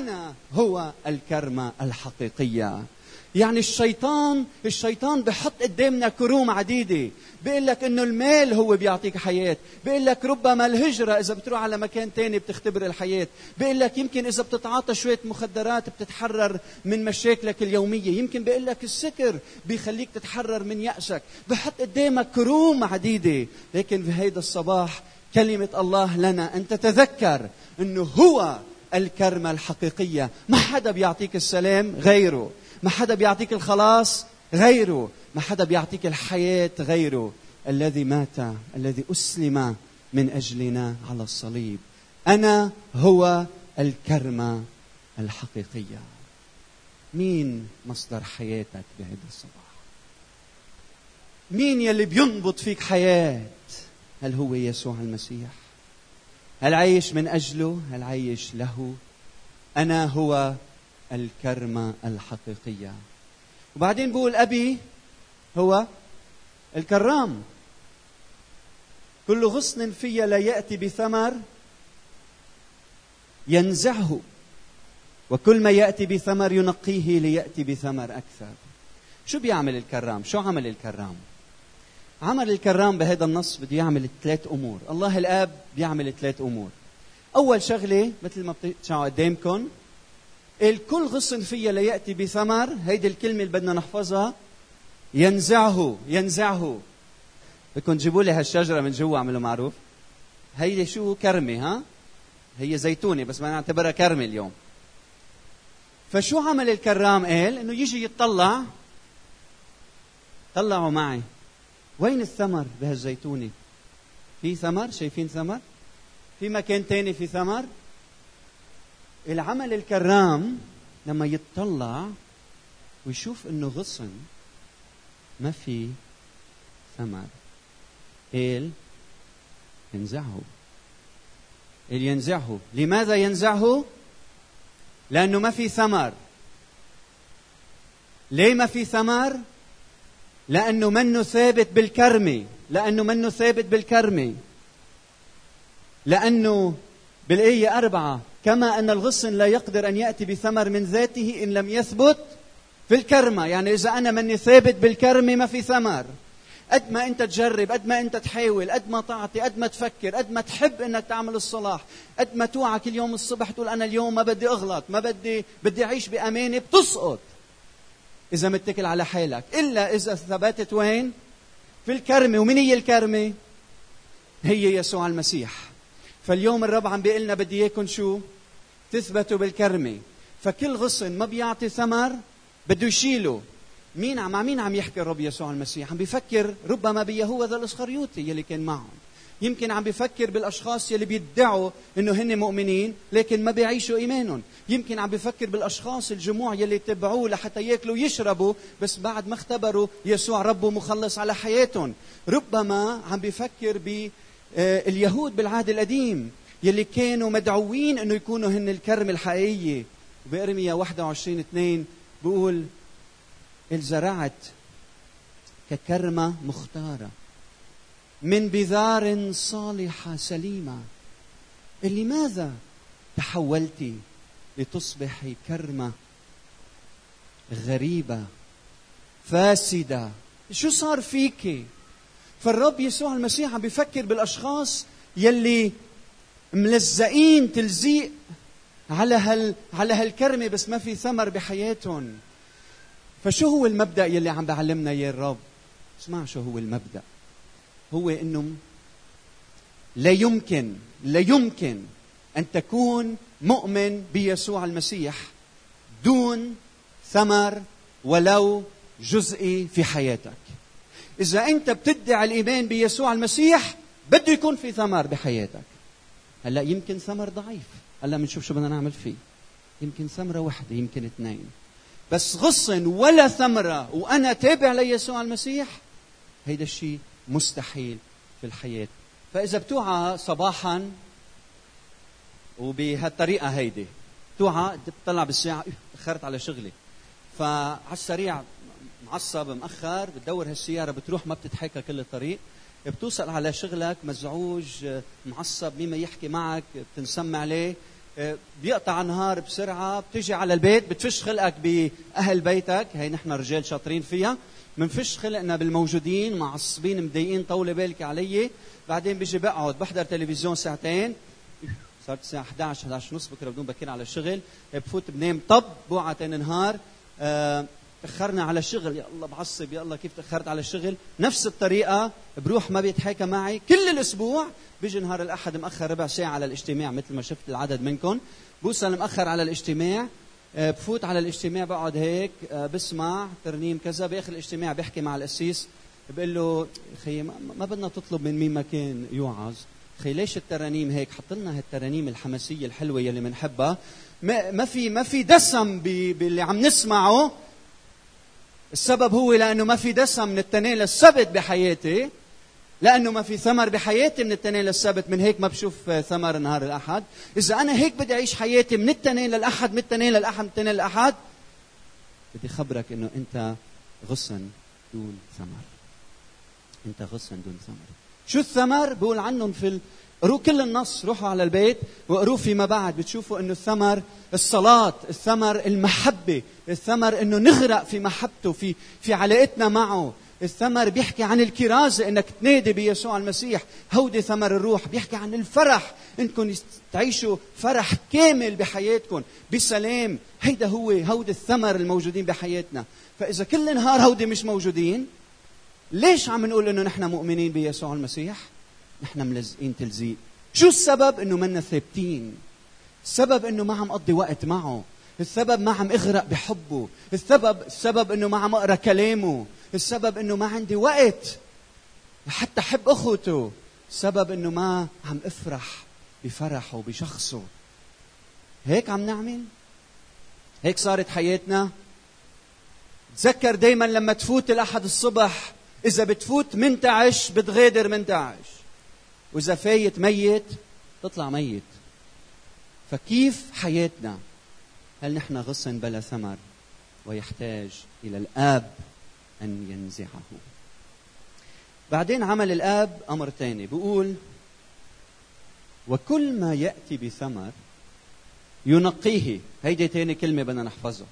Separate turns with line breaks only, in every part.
أنا هو الكرمة الحقيقية. يعني الشيطان الشيطان بحط قدامنا كروم عديدة. بيقول لك إنه المال هو بيعطيك حياة. بيقول لك ربما الهجرة إذا بتروح على مكان تاني بتختبر الحياة. بيقول لك يمكن إذا بتتعاطى شوية مخدرات بتتحرر من مشاكلك اليومية. يمكن بيقول لك السكر بيخليك تتحرر من يأسك. بحط قدامك كروم عديدة. لكن في هيدا الصباح كلمة الله لنا. أن تتذكر إنه هو الكرمة الحقيقية. ما حدا بيعطيك السلام غيره. ما حدا بيعطيك الخلاص غيره. ما حدا بيعطيك الحياة غيره. الذي مات الذي أسلم من أجلنا على الصليب. أنا هو الكرمة الحقيقية. مين مصدر حياتك بهذا الصباح؟ مين يلي بينبض فيك حياة؟ هل هو يسوع المسيح؟ هل عايش من أجله هل عايش له. أنا هو الكرمة الحقيقية. وبعدين بقول أبي هو الكرام. كل غصن في لا يأتي بثمر ينزعه وكل ما يأتي بثمر ينقيه ليأتي بثمر أكثر. شو بيعمل الكرام؟ شو عمل الكرام؟ عمل الكرام بهذا النص بده يعمل ثلاث أمور. الله الآب بيعمل ثلاث أمور. أول شغلة مثل ما بتسمعوا قدامكم الكل غصن فيها لياتي بثمر. هيدي الكلمة اللي بدنا نحفظها. ينزعه ينزعه. بدكم تجيبوا لي هالشجرة من جوا اعملوا معروف. هيدي شو؟ كرمة ها؟ هي زيتونة بس ما نعتبرها كرمة اليوم. فشو عمل الكرام؟ قال إنه يجي يطلع. طلعوا معي. وين الثمر بهالزيتونه في ثمر؟ شايفين ثمر؟ في مكان تاني في ثمر؟ العمل الكرام لما يتطلع ويشوف إنه غصن ما في ثمر. قال ينزعه. قال ينزعه. لماذا ينزعه؟ لأنه ما في ثمر. ليه ما في ثمر؟ لأنه منه ثابت بالكرمة لأنه منه ثابت بالكرمة لأنه بالآية أربعة كما أن الغصن لا يقدر أن يأتي بثمر من ذاته إن لم يثبت في الكرمة يعني إذا أنا مني ثابت بالكرمة ما في ثمر. قد ما أنت تجرب قد ما أنت تحاول قد ما تعطي قد ما تفكر قد ما تحب إنك تعمل الصلاح قد ما توعى كل يوم الصبح تقول أنا اليوم ما بدي أغلط ما بدي بدي أعيش بأمانة بتسقط. إذا متكل على حالك. إلا إذا ثبتت وين؟ في الكرمة ومن هي الكرمة هي يسوع المسيح. فاليوم الرب عم بيقول لنا بدي إياكم شو؟ تثبتوا بالكرمة فكل غصن ما بيعطي ثمر بده يشيله. مين عم مين عم يحكي الرب يسوع المسيح؟ عم بيفكر ربما بيهوذا الإسخريوطي يلي كان معهم. يمكن عم بفكر بالأشخاص يلي بيدعوا إنه هن مؤمنين لكن ما بيعيشوا إيمانهم. يمكن عم بفكر بالأشخاص الجموع يلي تبعوه لحتى ياكلوا ويشربوا بس بعد ما اختبروا يسوع رب ومخلص على حياتهم. ربما عم بفكر باليهود بالعهد القديم يلي كانوا مدعوين إنه يكونوا هن الكرم الحقيقيه بإرميا 21 2 بيقول الزرعت ككرمة مختارة. من بذار صالحة سليمة. لماذا تحولت لتصبحي كرمة غريبة فاسدة؟ شو صار فيك؟ فالرب يسوع المسيح عم بيفكر بالأشخاص يلي ملزقين تلزيق على هال على هالكرمة بس ما في ثمر بحياتهم. فشو هو المبدأ يلي عم بعلمنا اياه الرب اسمع شو هو المبدأ. هو إنه لا يمكن لا يمكن أن تكون مؤمن بيسوع المسيح دون ثمر ولو جزئي في حياتك. إذا أنت بتدعي الإيمان بيسوع المسيح بده يكون في ثمر بحياتك. هلأ يمكن ثمر ضعيف. هلأ بنشوف شو بدنا نعمل فيه. يمكن ثمرة واحدة يمكن اثنين. بس غصن ولا ثمرة وأنا تابع ليسوع المسيح هيدا الشيء مستحيل في الحياة. فإذا بتوعى صباحا وبهالطريقة هيدي توعى بتطلع بالساعة تأخرت على شغلي. فعلى السريع معصب مأخر بتدور هالسيارة بتروح ما بتتحكى كل الطريق. بتوصل على شغلك مزعوج معصب مين ما يحكي معك بتنسم عليه. آه، بيقطع نهار بسرعة بتيجي على البيت بتفش خلقك بأهل بيتك. هي نحن رجال شاطرين فيها. منفش خلقنا بالموجودين معصبين مضايقين طولة بالك علي. بعدين بيجي بقعد بحضر تلفزيون ساعتين. صارت الساعة 11 11 ونص بكرة بدون بكير على الشغل بفوت بنام طب بوعى تاني نهار. أه تأخرنا على الشغل يا الله بعصب يا الله كيف تأخرت على الشغل نفس الطريقة بروح ما بيتحاكى معي. كل الأسبوع بيجي نهار الأحد مأخر ربع ساعة على الاجتماع مثل ما شفت العدد منكم. بوصل مأخر على الاجتماع. آه، بفوت على الاجتماع بقعد هيك آه، بسمع ترنيم كذا بآخر الاجتماع بحكي مع القسيس بقول له خي ما بدنا تطلب من مين ما كان يوعظ؟ خي ليش الترانيم هيك؟ حط لنا هالترانيم الحماسية الحلوة يلي بنحبها ما ما في ما في دسم باللي عم نسمعه. السبب هو لأنه ما في دسم من التنين للسبت بحياتي. لأنه ما في ثمر بحياتي من التنين للسبت. من هيك ما بشوف ثمر نهار الأحد. إذا أنا هيك بدي أعيش حياتي من التنين للأحد من التنين للأحد من التنين للأحد بدي خبرك إنه أنت غصن دون ثمر. أنت غصن دون ثمر. شو الثمر؟ بقول عنهم في قروا كل النص روحوا على البيت وقروا فيما بعد. بتشوفوا إنه الثمر الصلاة الثمر المحبة الثمر إنه نغرق في محبته في في علاقتنا معه. الثمر بيحكي عن الكرازة إنك تنادي بيسوع المسيح هودي ثمر الروح. بيحكي عن الفرح. إنكم تعيشوا فرح كامل بحياتكم بسلام. هيدا هو هودي الثمر الموجودين بحياتنا. فإذا كل نهار هودي مش موجودين ليش عم نقول إنه نحن مؤمنين بيسوع المسيح؟ نحن ملزقين تلزيق. شو السبب إنه منا ثابتين؟ السبب إنه ما عم أقضي وقت معه. السبب ما عم أغرق بحبه. السبب السبب إنه ما عم أقرأ كلامه. السبب إنه ما عندي وقت. حتى أحب أخوته. السبب إنه ما عم أفرح بفرحه وبشخصه هيك عم نعمل؟ هيك صارت حياتنا؟ تذكر دايما لما تفوت الأحد الصبح إذا بتفوت منتعش بتغادر منتعش. وإذا فايت ميت تطلع ميت. فكيف حياتنا؟ هل نحن غصن بلا ثمر؟ ويحتاج إلى الآب. أن ينزعه. بعدين عمل الآب أمر ثاني بيقول وكل ما يأتي بثمر ينقيه. هيدي ثاني كلمة بدنا نحفظها.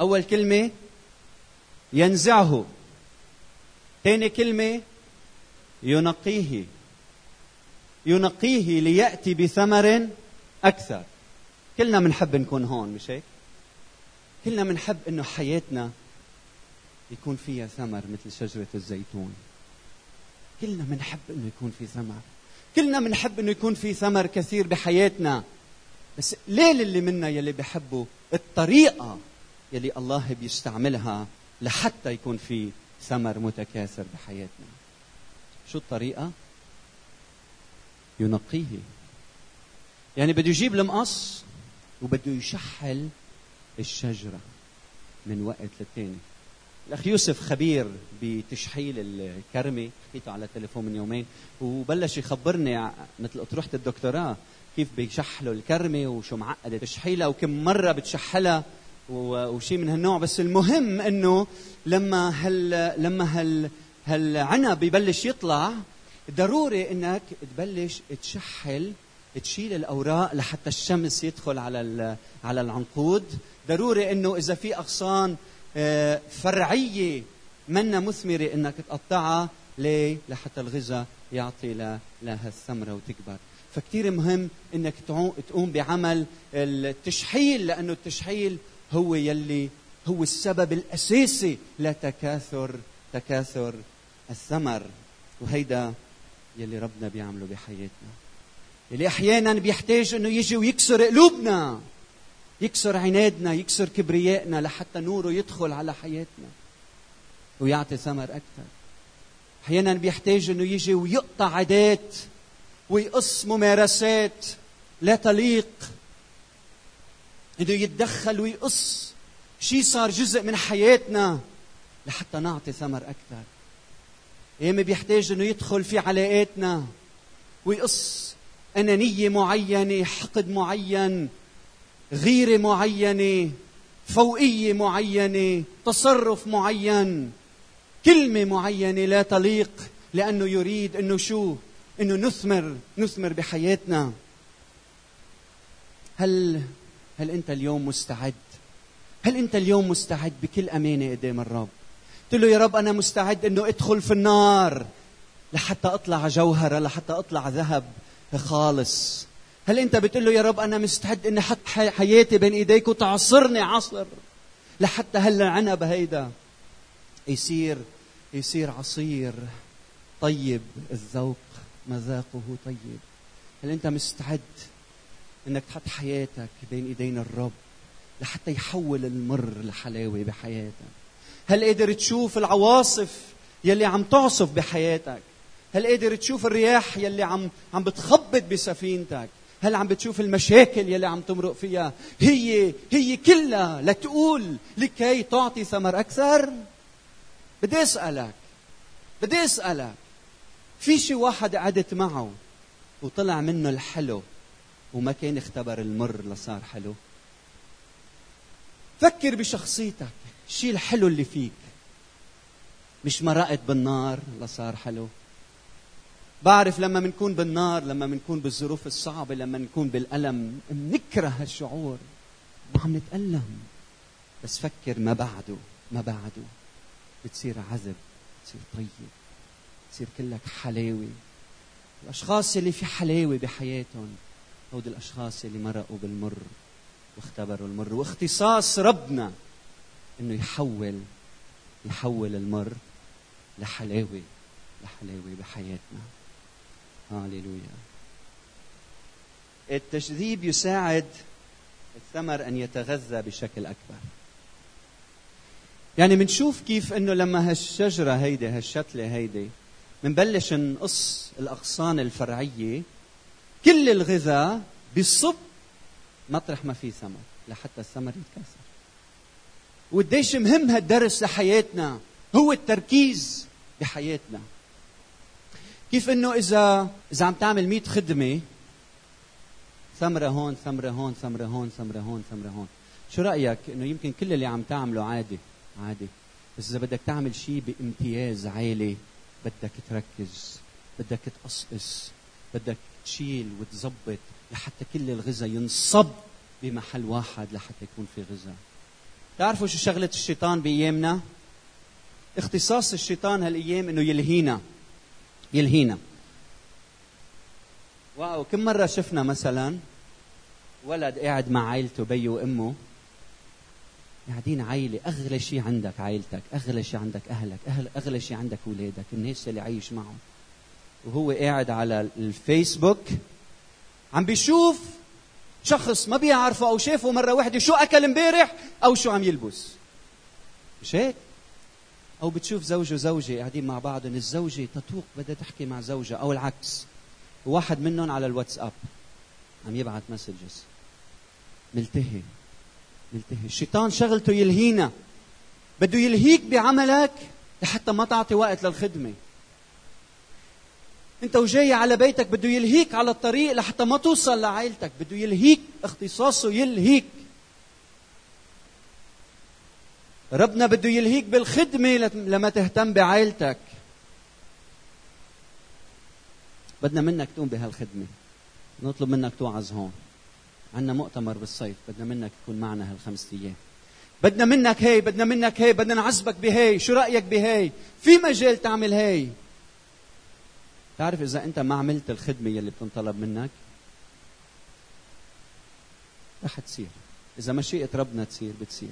أول كلمة ينزعه. ثاني كلمة ينقيه. ينقيه ليأتي بثمر أكثر. كلنا بنحب نكون هون مش هيك؟ كلنا بنحب إنه حياتنا يكون فيها ثمر مثل شجرة الزيتون. كلنا بنحب إنه يكون في ثمر. كلنا بنحب إنه يكون في ثمر كثير بحياتنا. بس ليه اللي منا يلي بحبوا الطريقة يلي الله بيستعملها لحتى يكون في ثمر متكاثر بحياتنا. شو الطريقة؟ ينقيه. يعني بده يجيب المقص وبده يشحل الشجرة من وقت للتاني. الأخ يوسف خبير بتشحيل الكرمة حكيته على التليفون من يومين وبلش يخبرني مثل أطروحة الدكتوراه كيف بيشحلوا الكرمة وشو معقدة تشحيلها وكم مرة بتشحلها وشيء من هالنوع. بس المهم إنه لما هال لما هال هالعنب يبلش يطلع ضروري إنك تبلش تشحل تشيل الأوراق لحتى الشمس يدخل على على العنقود. ضروري إنه إذا في أغصان فرعية منا مثمرة إنك تقطعها ليه؟ لحتى الغذاء يعطي لها الثمرة وتكبر. فكتير مهم إنك تقوم بعمل التشحيل لأنه التشحيل هو يلي هو السبب الأساسي لتكاثر تكاثر الثمر. وهيدا يلي ربنا بيعمله بحياتنا. يلي أحيانا بيحتاج إنه يجي ويكسر قلوبنا. يكسر عنادنا يكسر كبريائنا لحتى نوره يدخل على حياتنا ويعطي ثمر أكثر. أحيانا بيحتاج إنه يجي ويقطع عادات ويقص ممارسات لا تليق. إنه يتدخل ويقص شيء صار جزء من حياتنا لحتى نعطي ثمر أكثر. أيام بيحتاج إنه يدخل في علاقاتنا ويقص أنانية معينة حقد معين غيره معينه فوقيه معينه تصرف معين. كلمة معينه لا تليق لأنه يريد أنه شو؟ أنه نثمر نثمر بحياتنا. هل هل أنت اليوم مستعد؟ هل أنت اليوم مستعد بكل أمانة قدام الرب؟ قلت له يا رب أنا مستعد أنه أدخل في النار لحتى أطلع جوهرة لحتى أطلع ذهب خالص. هل انت بتقول له يا رب أنا مستعد اني أحط حياتي بين ايديك وتعصرني عصر لحتى هالعنب هيدا يصير يصير عصير طيب الذوق مذاقه طيب. هل انت مستعد انك تحط حياتك بين ايدين الرب لحتى يحول المر لحلاوة بحياتك؟ هل قادر تشوف العواصف يلي عم تعصف بحياتك؟ هل قادر تشوف الرياح يلي عم عم بتخبط بسفينتك؟ هل عم بتشوف المشاكل يلي عم تمرق فيها؟ هي هي كلها لتقول لكي تعطي ثمر أكثر؟ بدي أسألك بدي أسألك في شي واحد قعدت معه وطلع منه الحلو وما كان اختبر المر لصار حلو؟ فكر بشخصيتك الشيء الحلو اللي فيك؟ مش مرقت بالنار لصار حلو؟ بعرف لما بنكون بالنار لما بنكون بالظروف الصعبة لما نكون بالألم بنكره هالشعور. وعم نتألم. بس فكر ما بعده ما بعده. بتصير عذب بتصير طيب بتصير كلك حلاوة. الأشخاص اللي في حلاوة بحياتهم هود الأشخاص اللي مرقوا بالمر واختبروا المر. واختصاص ربنا إنه يحول يحول المر لحلاوة لحلاوة بحياتنا. هاليلويا. التجذيب يساعد الثمر أن يتغذى بشكل أكبر. يعني بنشوف كيف إنه لما هالشجرة هيدي هالشتلة هيدي بنبلش نقص الأغصان الفرعية كل الغذاء بيصب مطرح ما في ثمر لحتى الثمر يتكاثر. وقديش مهم هالدرس لحياتنا هو التركيز بحياتنا. كيف إنه اذا إذا عم تعمل 100 خدمة ثمرة هون ثمرة هون ثمرة هون ثمرة هون ثمرة هون. شو رأيك إنه يمكن كل اللي عم تعمله عادي؟ عادي. بس إذا بدك تعمل شيء بامتياز عالي بدك تركز بدك تقصقص بدك تشيل وتظبط لحتى كل الغذاء ينصب بمحل واحد لحتى يكون في غذاء. تعرفوا شو شغلة الشيطان بأيامنا؟ اختصاص الشيطان هالأيام إنه يلهينا. يلهينا. واو كم مرة شفنا مثلا ولد قاعد مع عائلته بيه وأمه. قاعدين عائلة أغلى شيء عندك عائلتك أغلى شيء عندك أهلك أغلى شيء عندك أولادك الناس اللي عايش معهم. وهو قاعد على الفيسبوك عم بيشوف شخص ما بيعرفه أو شافه مرة واحدة شو أكل امبارح أو شو عم يلبس. مش هيك؟ أو بتشوف زوج وزوجة قاعدين مع بعض الزوجة تتوق بدها تحكي مع زوجها أو العكس. واحد منهم على الواتساب عم يبعث مسجز. ملتهي ملتهي. الشيطان شغلته يلهينا. بده يلهيك بعملك لحتى ما تعطي وقت للخدمة. انت وجاي على بيتك بده يلهيك على الطريق لحتى ما توصل لعائلتك. بده يلهيك اختصاصه يلهيك. ربنا بده يلهيك بالخدمة لما تهتم بعائلتك. بدنا منك تقوم بهالخدمة. نطلب منك توعظ هون. عندنا مؤتمر بالصيف بدنا منك تكون معنا هالخمس أيام. بدنا منك هي بدنا منك هي بدنا نعذبك بهي. شو رأيك بهي؟ في مجال تعمل هي. تعرف إذا أنت ما عملت الخدمة يلي بتنطلب منك؟ رح تصير. إذا مشيئة ربنا تصير بتصير.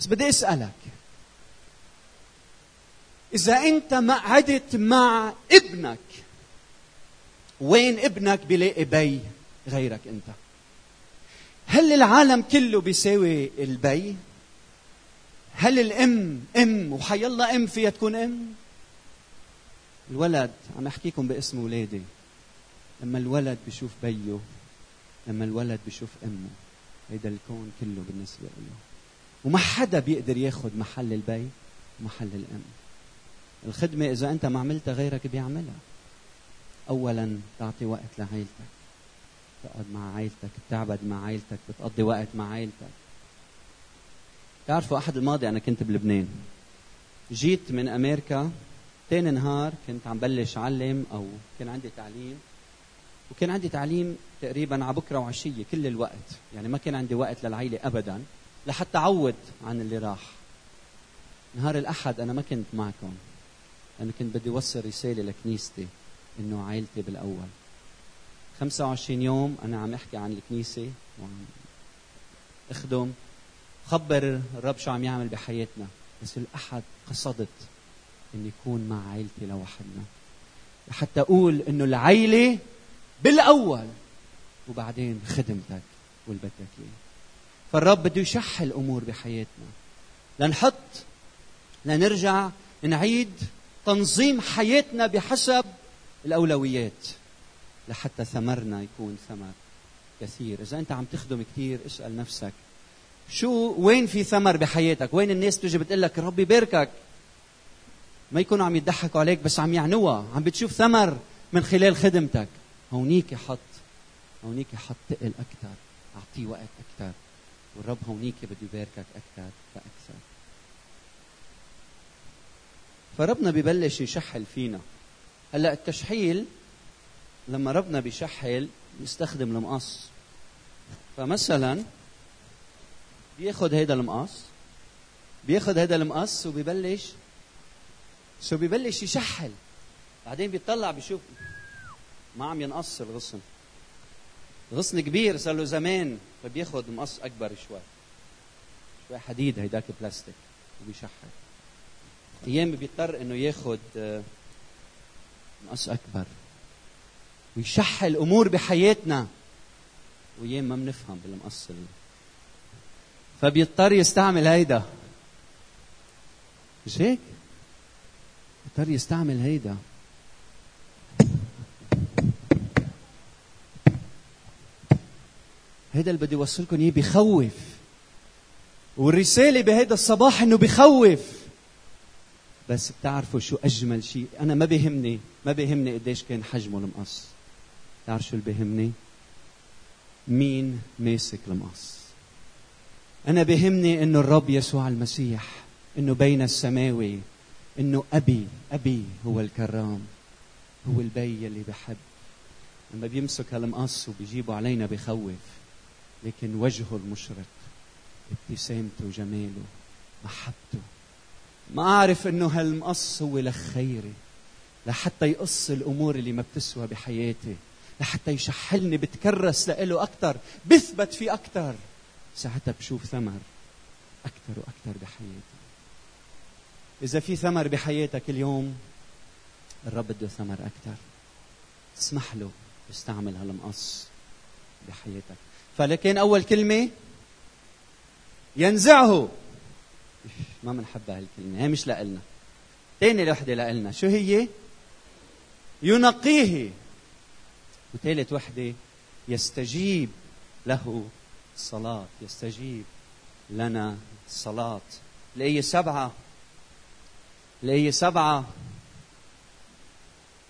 بس بدي أسألك. إذا أنت ما قعدت مع ابنك وين ابنك بيلاقي بي غيرك أنت؟ هل العالم كله بيساوي البي؟ هل الأم أم وحيالله أم فيها تكون أم؟ الولد عم أحكي لكم باسم ولادي. لما الولد بشوف بيه لما الولد بشوف أمه هيدا الكون كله بالنسبة له وما حدا بيقدر ياخذ محل البي ومحل الام الخدمة إذا أنت ما عملتها غيرك بيعملها. اولا تعطي وقت لعائلتك. تقعد مع عائلتك بتعبد مع عائلتك بتقضي وقت مع عائلتك. تعرفوا أحد الماضي أنا كنت بلبنان. جيت من أمريكا. تاني نهار كنت عم بلش علم أو كان عندي تعليم. وكان عندي تعليم تقريبا على بكرة وعشية كل الوقت. يعني ما كان عندي وقت للعيلة ابدا. لحتى اعوض عن اللي راح. نهار الأحد أنا ما كنت معكم. أنا كنت بدي أوصل رسالة لكنيستي إنه عائلتي بالأول. 25 يوم أنا عم أحكي عن الكنيسة وعم أخدم. خبر الرب شو عم يعمل بحياتنا. بس الأحد قصدت اني يكون مع عائلتي لوحدنا. لحتى أقول إنه العيلة بالأول وبعدين خدمتك واللي بدك اياه فالرب بده يشحل امور بحياتنا. لنحط لنرجع نعيد تنظيم حياتنا بحسب الأولويات لحتى ثمرنا يكون ثمر كثير. إذا أنت عم تخدم كثير اسأل نفسك شو وين في ثمر بحياتك؟ وين الناس بتجي بتقول لك ربي باركك؟ ما يكونوا عم يضحكوا عليك بس عم يعنوها. عم بتشوف ثمر من خلال خدمتك. هونيك حط هونيك حط تقل أكثر أعطيه وقت أكثر والرب هونيك بده يباركك أكثر فأكثر. فربنا ببلش يشحل فينا. هلأ التشحيل لما ربنا بيشحل بيستخدم المقص. فمثلا بياخذ هيدا المقص بياخذ هيدا المقص وبيبلش سو بيبلش يشحل. بعدين بيطلع بيشوف ما عم ينقص الغصن. غصن كبير صار له زمان فبياخذ مقص أكبر شوي. شوي حديد هيداك بلاستيك وبيشحل أيام بيضطر إنه ياخذ آه، مقص أكبر. ويشحل أمور بحياتنا. وأيام ما بنفهم بالمقص فبيضطر يستعمل هيدا. مش هيك؟ بيضطر يستعمل هيدا. هيدا اللي بدي اوصلكم إياه بخوف. والرسالة بهيدا الصباح إنه بخوف. بس بتعرفوا شو أجمل شيء؟ أنا ما بيهمني ما بيهمني قديش كان حجمه المقص. بتعرف شو اللي بيهمني مين ماسك المقص؟ أنا بيهمني إنه الرب يسوع المسيح إنه بين السماوي إنه أبي أبي هو الكرام هو البي اللي بحب. لما بيمسك هالمقص وبيجيبه علينا بخوف. لكن وجهه المشرق. ابتسامته جماله محبته. ما أعرف أنه هالمقص هو لخيري لحتى يقص الأمور اللي ما بتسوى بحياتي لحتى يشحلني بتكرس لإله أكثر بثبت فيه أكثر ساعتها بشوف ثمر أكثر وأكثر بحياتي. إذا في ثمر بحياتك اليوم الرب بده ثمر أكثر اسمح له يستعمل هالمقص بحياتك. فلكن أول كلمة ينزعه. ما بنحبها هالكلمة هي مش لإلنا. ثاني وحدة لإلنا شو هي؟ ينقيه. وثالث وحدة يستجيب له الصلاة يستجيب لنا الصلاة الآية سبعة؟ الآية سبعة؟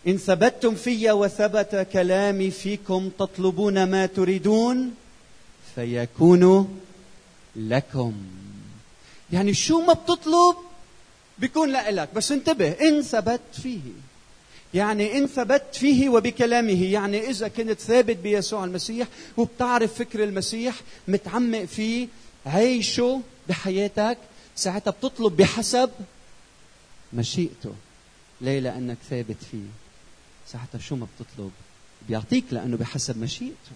إن ثبتتم في وثبت كلامي فيكم تطلبون ما تريدون. فيكون لكم. يعني شو ما بتطلب بيكون لك بس انتبه إن ثبت فيه. يعني إن ثبت فيه وبكلامه. يعني إذا كنت ثابت بيسوع المسيح وبتعرف فكر المسيح متعمق فيه عيشه بحياتك ساعتها بتطلب بحسب مشيئته. ليه؟ لأنك ثابت فيه. ساعتها شو ما بتطلب؟ بيعطيك لأنه بحسب مشيئته.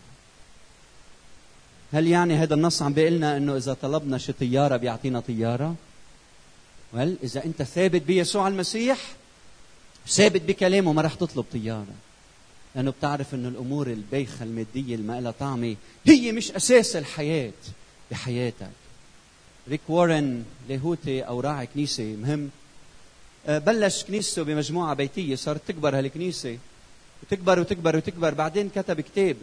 هل يعني هذا النص عم بيقلنا إنه إذا طلبنا شي طيارة بيعطينا طيارة؟ ول إذا أنت ثابت بيسوع المسيح ثابت بكلامه ما رح تطلب طيارة. لأنه بتعرف إنه الأمور البيخه المادية اللي ما لها طعمة هي مش أساس الحياة بحياتك. ريك وارن لاهوتي أو راعي كنيسة مهم آه، بلش كنيسته بمجموعة بيتية صارت تكبر هالكنيسة وتكبر وتكبر وتكبر بعدين كتب كتاب.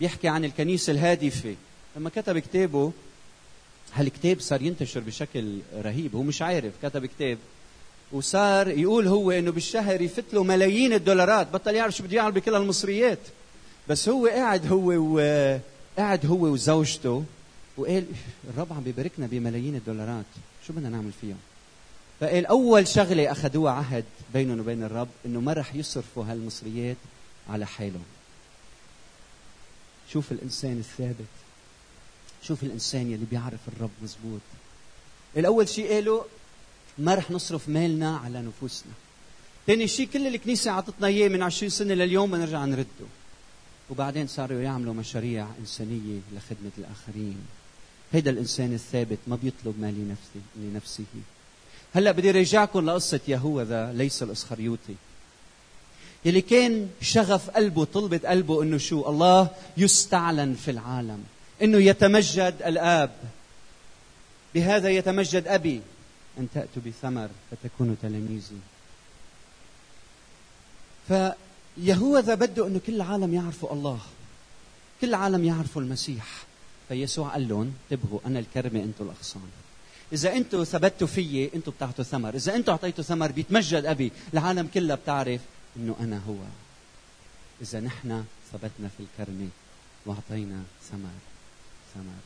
بيحكي عن الكنيسة الهادفة. لما كتب كتابه هالكتاب صار ينتشر بشكل رهيب؟ هو مش عارف. كتب كتاب وصار يقول هو إنه بالشهر يفت له ملايين الدولارات. بطل يعرف شو بده يعمل بكل المصريات. بس هو قاعد هو و... قاعد هو وزوجته وقال الرب عم بيباركنا بملايين الدولارات. شو بدنا نعمل فيهم؟ فقال أول شغلة أخذوها عهد بينهم وبين الرب إنه ما رح يصرفوا هالمصريات على حالهم. شوف الإنسان الثابت. شوف الإنسان يلي بيعرف الرب مزبوط. الأول شيء قالوا ما رح نصرف مالنا على نفوسنا. ثاني شيء كل الكنيسة عطتنا إياه من 20 سنة لليوم بنرجع نرده. وبعدين صاروا يعملوا مشاريع إنسانية لخدمة الآخرين. هيدا الإنسان الثابت ما بيطلب ما لنفسه لنفسه. هلأ بدي رجعكم لقصة يهوذا ليس الإسخريوطي. يلي كان شغف قلبه طلبة قلبه إنه شو؟ الله يستعلن في العالم. إنه يتمجد الآب. بهذا يتمجد أبي. أن تأتوا بثمر فتكونوا تلاميذي. فيهوذا بده إنه كل العالم يعرفوا الله. كل العالم يعرفوا المسيح. فيسوع قال لهم انتبهوا أنا الكرمة أنتم الأغصان. إذا أنتم ثبتوا فيي أنتم بتعطوا ثمر. إذا أنتم أعطيتوا ثمر بيتمجد أبي. العالم كلها بتعرف إنه أنا هو. إذا نحن ثبتنا في الكرمه وأعطينا ثمر ثمر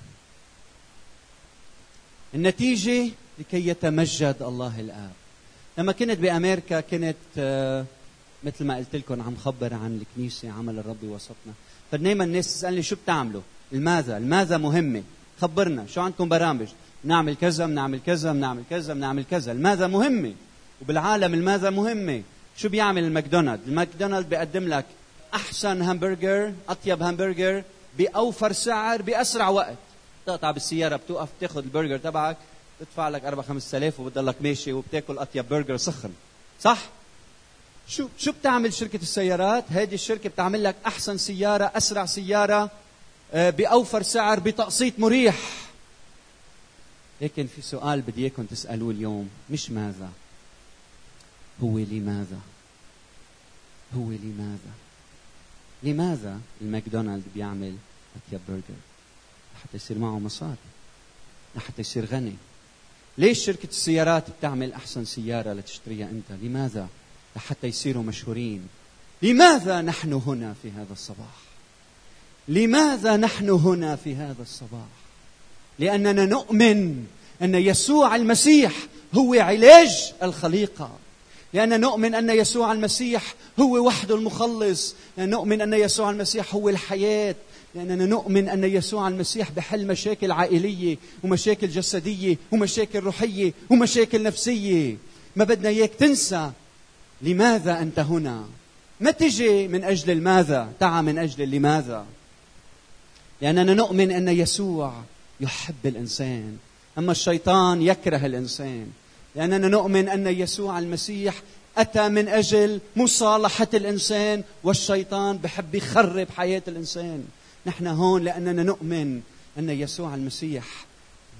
النتيجة لكي يتمجد الله الآب. لما كنت بأمريكا كنت آه، مثل ما قلت لكم عم خبر عن الكنيسة عمل الرب وسطنا. فدائما الناس تسألني شو بتعملوا؟ الماذا الماذا مهمة؟ خبرنا. شو عندكم برامج؟ نعمل كذا بنعمل كذا بنعمل كذا بنعمل كذا. الماذا مهمة؟ وبالعالم الماذا مهمة؟ شو بيعمل الماكدونالد الماكدونالد بيقدم لك أحسن همبرجر أطيب همبرجر بأوفر سعر بأسرع وقت. تقطع بالسيارة بتوقف بتاخذ البرجر تبعك تدفع لك 4 5000 وبتضلك ماشي وبتاكل أطيب برجر سخن. صح؟ شو شو بتعمل شركة السيارات؟ هذه الشركة بتعمل لك أحسن سيارة أسرع سيارة آه، بأوفر سعر بتقسيط مريح. لكن في سؤال بدي إياكم تسألوه اليوم مش ماذا؟ هو لماذا؟ هو لماذا؟ لماذا الماكدونالد بيعمل اطيب برجر؟ لحتى يصير معه مصاري لحتى يصير غني. ليش شركة السيارات بتعمل أحسن سيارة لتشتريها أنت؟ لماذا؟ لحتى يصيروا مشهورين. لماذا نحن هنا في هذا الصباح؟ لماذا نحن هنا في هذا الصباح؟ لأننا نؤمن أن يسوع المسيح هو علاج الخليقة. لأننا نؤمن أن يسوع المسيح هو وحده المخلص. لأننا نؤمن أن يسوع المسيح هو الحياة. لأننا نؤمن أن يسوع المسيح بحل مشاكل عائلية ومشاكل جسدية ومشاكل روحية ومشاكل نفسية. ما بدنا إياك تنسى لماذا أنت هنا. ما تجي من أجل الماذا. تعا من أجل لماذا. لأننا نؤمن أن يسوع يحب الإنسان. أما الشيطان يكره الإنسان. لأننا نؤمن أن يسوع المسيح أتى من أجل مصالحة الإنسان والشيطان بحب يخرب حياة الإنسان. نحن هون لأننا نؤمن أن يسوع المسيح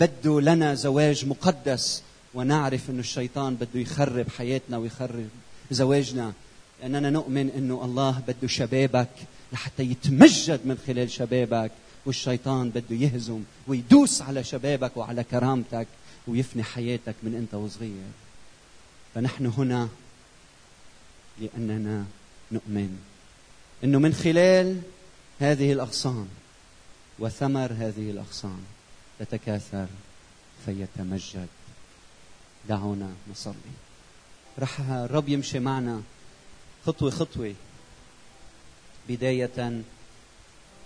بده لنا زواج مقدس ونعرف أن الشيطان بده يخرب حياتنا ويخرب زواجنا. لأننا نؤمن أنه الله بده شبابك لحتى يتمجد من خلال شبابك والشيطان بده يهزم ويدوس على شبابك وعلى كرامتك. ويفني حياتك من انت وصغير. فنحن هنا لأننا نؤمن إنه من خلال هذه الأغصان وثمر هذه الأغصان تتكاثر فيتمجد. دعونا نصلي. رح الرب يمشي معنا خطوة خطوة. بداية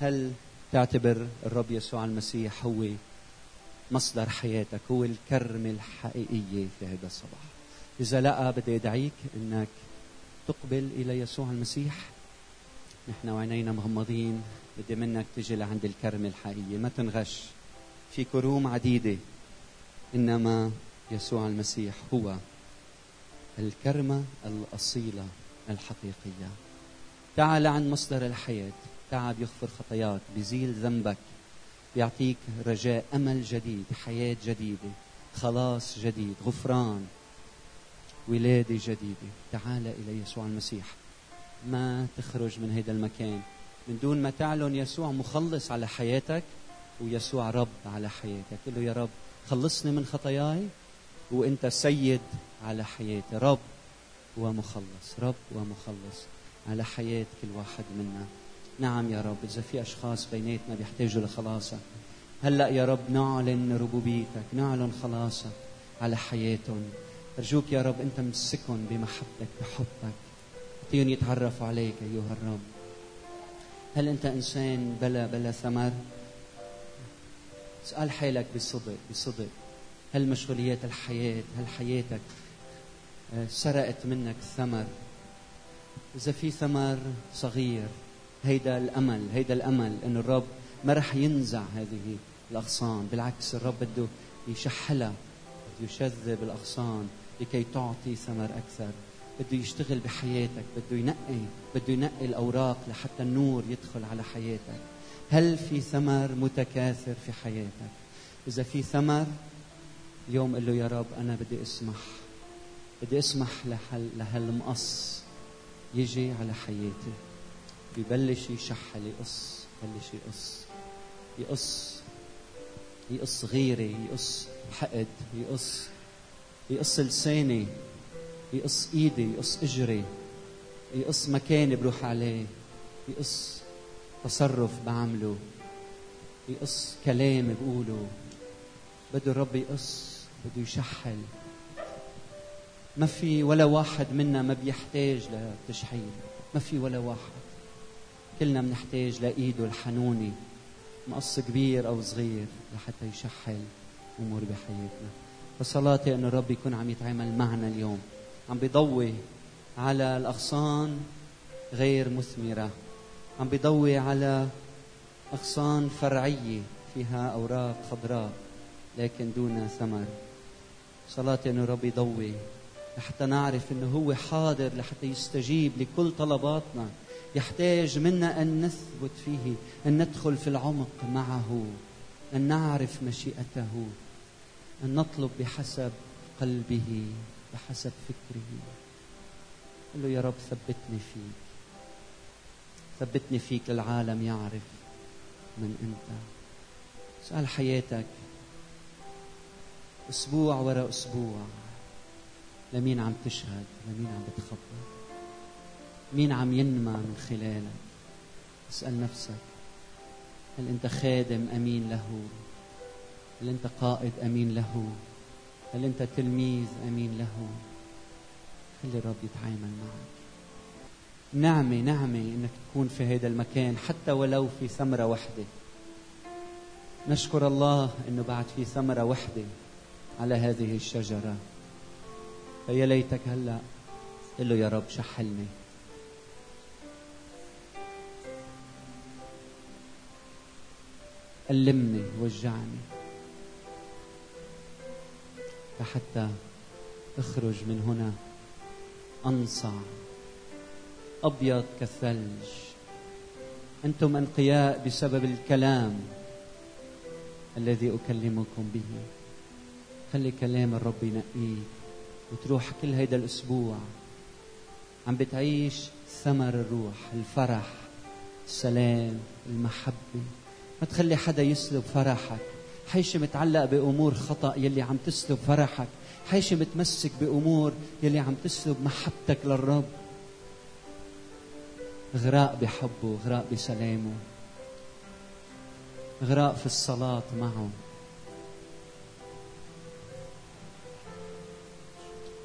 هل تعتبر الرب يسوع المسيح هو مصدر حياتك هو الكرمة الحقيقية في هذا الصباح. إذا لا بدي أدعيك أنك تقبل إلى يسوع المسيح. نحن وعينينا مغمضين بدي منك تجي لعند الكرمة الحقيقية ما تنغش في كروم عديدة إنما يسوع المسيح هو الكرمة الأصيلة الحقيقية. تعال عند مصدر الحياة. تعال بيغفر خطاياك بيزيل ذنبك. بيعطيك رجاء أمل جديد حياة جديدة خلاص جديد غفران ولادة جديدة. تعال إلى يسوع المسيح. ما تخرج من هذا المكان. من دون ما تعلن يسوع مخلص على حياتك ويسوع رب على حياتك. قل له يا رب خلصني من خطاياي وأنت سيد على حياتي. رب ومخلص رب ومخلص على حياة كل واحد منا. نعم يا رب إذا في أشخاص بيناتنا بيحتاجوا لخلاصك هلأ يا رب نعلن ربوبيتك نعلن خلاصك على حياتهم. أرجوك يا رب أنت مسكهم بمحبتك بحبك. أعطيهم يتعرفوا عليك أيها الرب. هل أنت إنسان بلا بلا ثمر؟ اسأل حالك بصدق بصدق. هل مشغوليات الحياة هل حياتك آه، سرقت منك ثمر؟ إذا في ثمر صغير هيدا الأمل هيدا الأمل أن الرب ما رح ينزع هذه الأغصان بالعكس الرب بده يشحلها بده يشذب الأغصان لكي تعطي ثمر أكثر بده يشتغل بحياتك بده ينقي بده ينقي الأوراق لحتى النور يدخل على حياتك. هل في ثمر متكاثر في حياتك؟ إذا في ثمر اليوم قل له يا رب أنا بدي أسمح بدي لهال لهالمقص يجي على حياتي. ببلش يشحل يقص بلش يقص يقص يقص غيري يقص حقد يقص يقص لساني يقص إيدي يقص إجري يقص مكاني بروح عليه يقص تصرف بعمله يقص كلام بقوله. بده الرب يقص بده يشحل. ما في ولا واحد منا ما بيحتاج لتشحيل. ما في ولا واحد. كلنا بنحتاج لإيده الحنونه مقص كبير أو صغير لحتى يشحل أمور بحياتنا. فصلاتي ان الرب يكون عم يتعامل معنا اليوم. عم بيضوي على الأغصان غير مثمرة. عم بيضوي على أغصان فرعية فيها أوراق خضراء لكن دون ثمر. صلاتي إنه الرب يضوي لحتى نعرف إنه هو حاضر لحتى يستجيب لكل طلباتنا. يحتاج منا أن نثبت فيه أن ندخل في العمق معه أن نعرف مشيئته أن نطلب بحسب قلبه بحسب فكره. قل له يا رب ثبتني فيك. ثبتني فيك العالم يعرف من أنت. اسأل حياتك. أسبوع ورا أسبوع. لمين عم تشهد لمين عم بتخبر مين عم ينمى من خلالك؟ اسأل نفسك. هل أنت خادم أمين له؟ هل أنت قائد أمين له؟ هل أنت تلميذ أمين له؟ خلي الرب يتعامل معك. نعمة نعمة إنك تكون في هذا المكان حتى ولو في ثمرة وحدة. نشكر الله إنه بعد في ثمرة وحدة على هذه الشجرة. فيا ليتك هلأ. قل له يا رب شحلني. ألمني وجعني لحتى اخرج من هنا أنصع أبيض كالثلج أنتم أنقياء بسبب الكلام الذي أكلمكم به. خلي كلام الرب ينقيك وتروح كل هيدا الأسبوع. عم بتعيش ثمر الروح الفرح السلام المحبة. ما تخلي حدا يسلب فرحك. حيش متعلق بأمور خطأ يلي عم تسلب فرحك. حيش متمسك بأمور يلي عم تسلب محبتك للرب. غراء بحبه غراء بسلامه. غراء في الصلاة معه.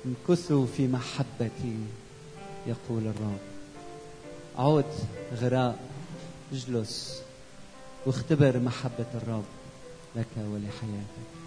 امكثوا في محبتي يقول الرب. عود غراء اجلس. واختبر محبة الرب لك ولحياتك.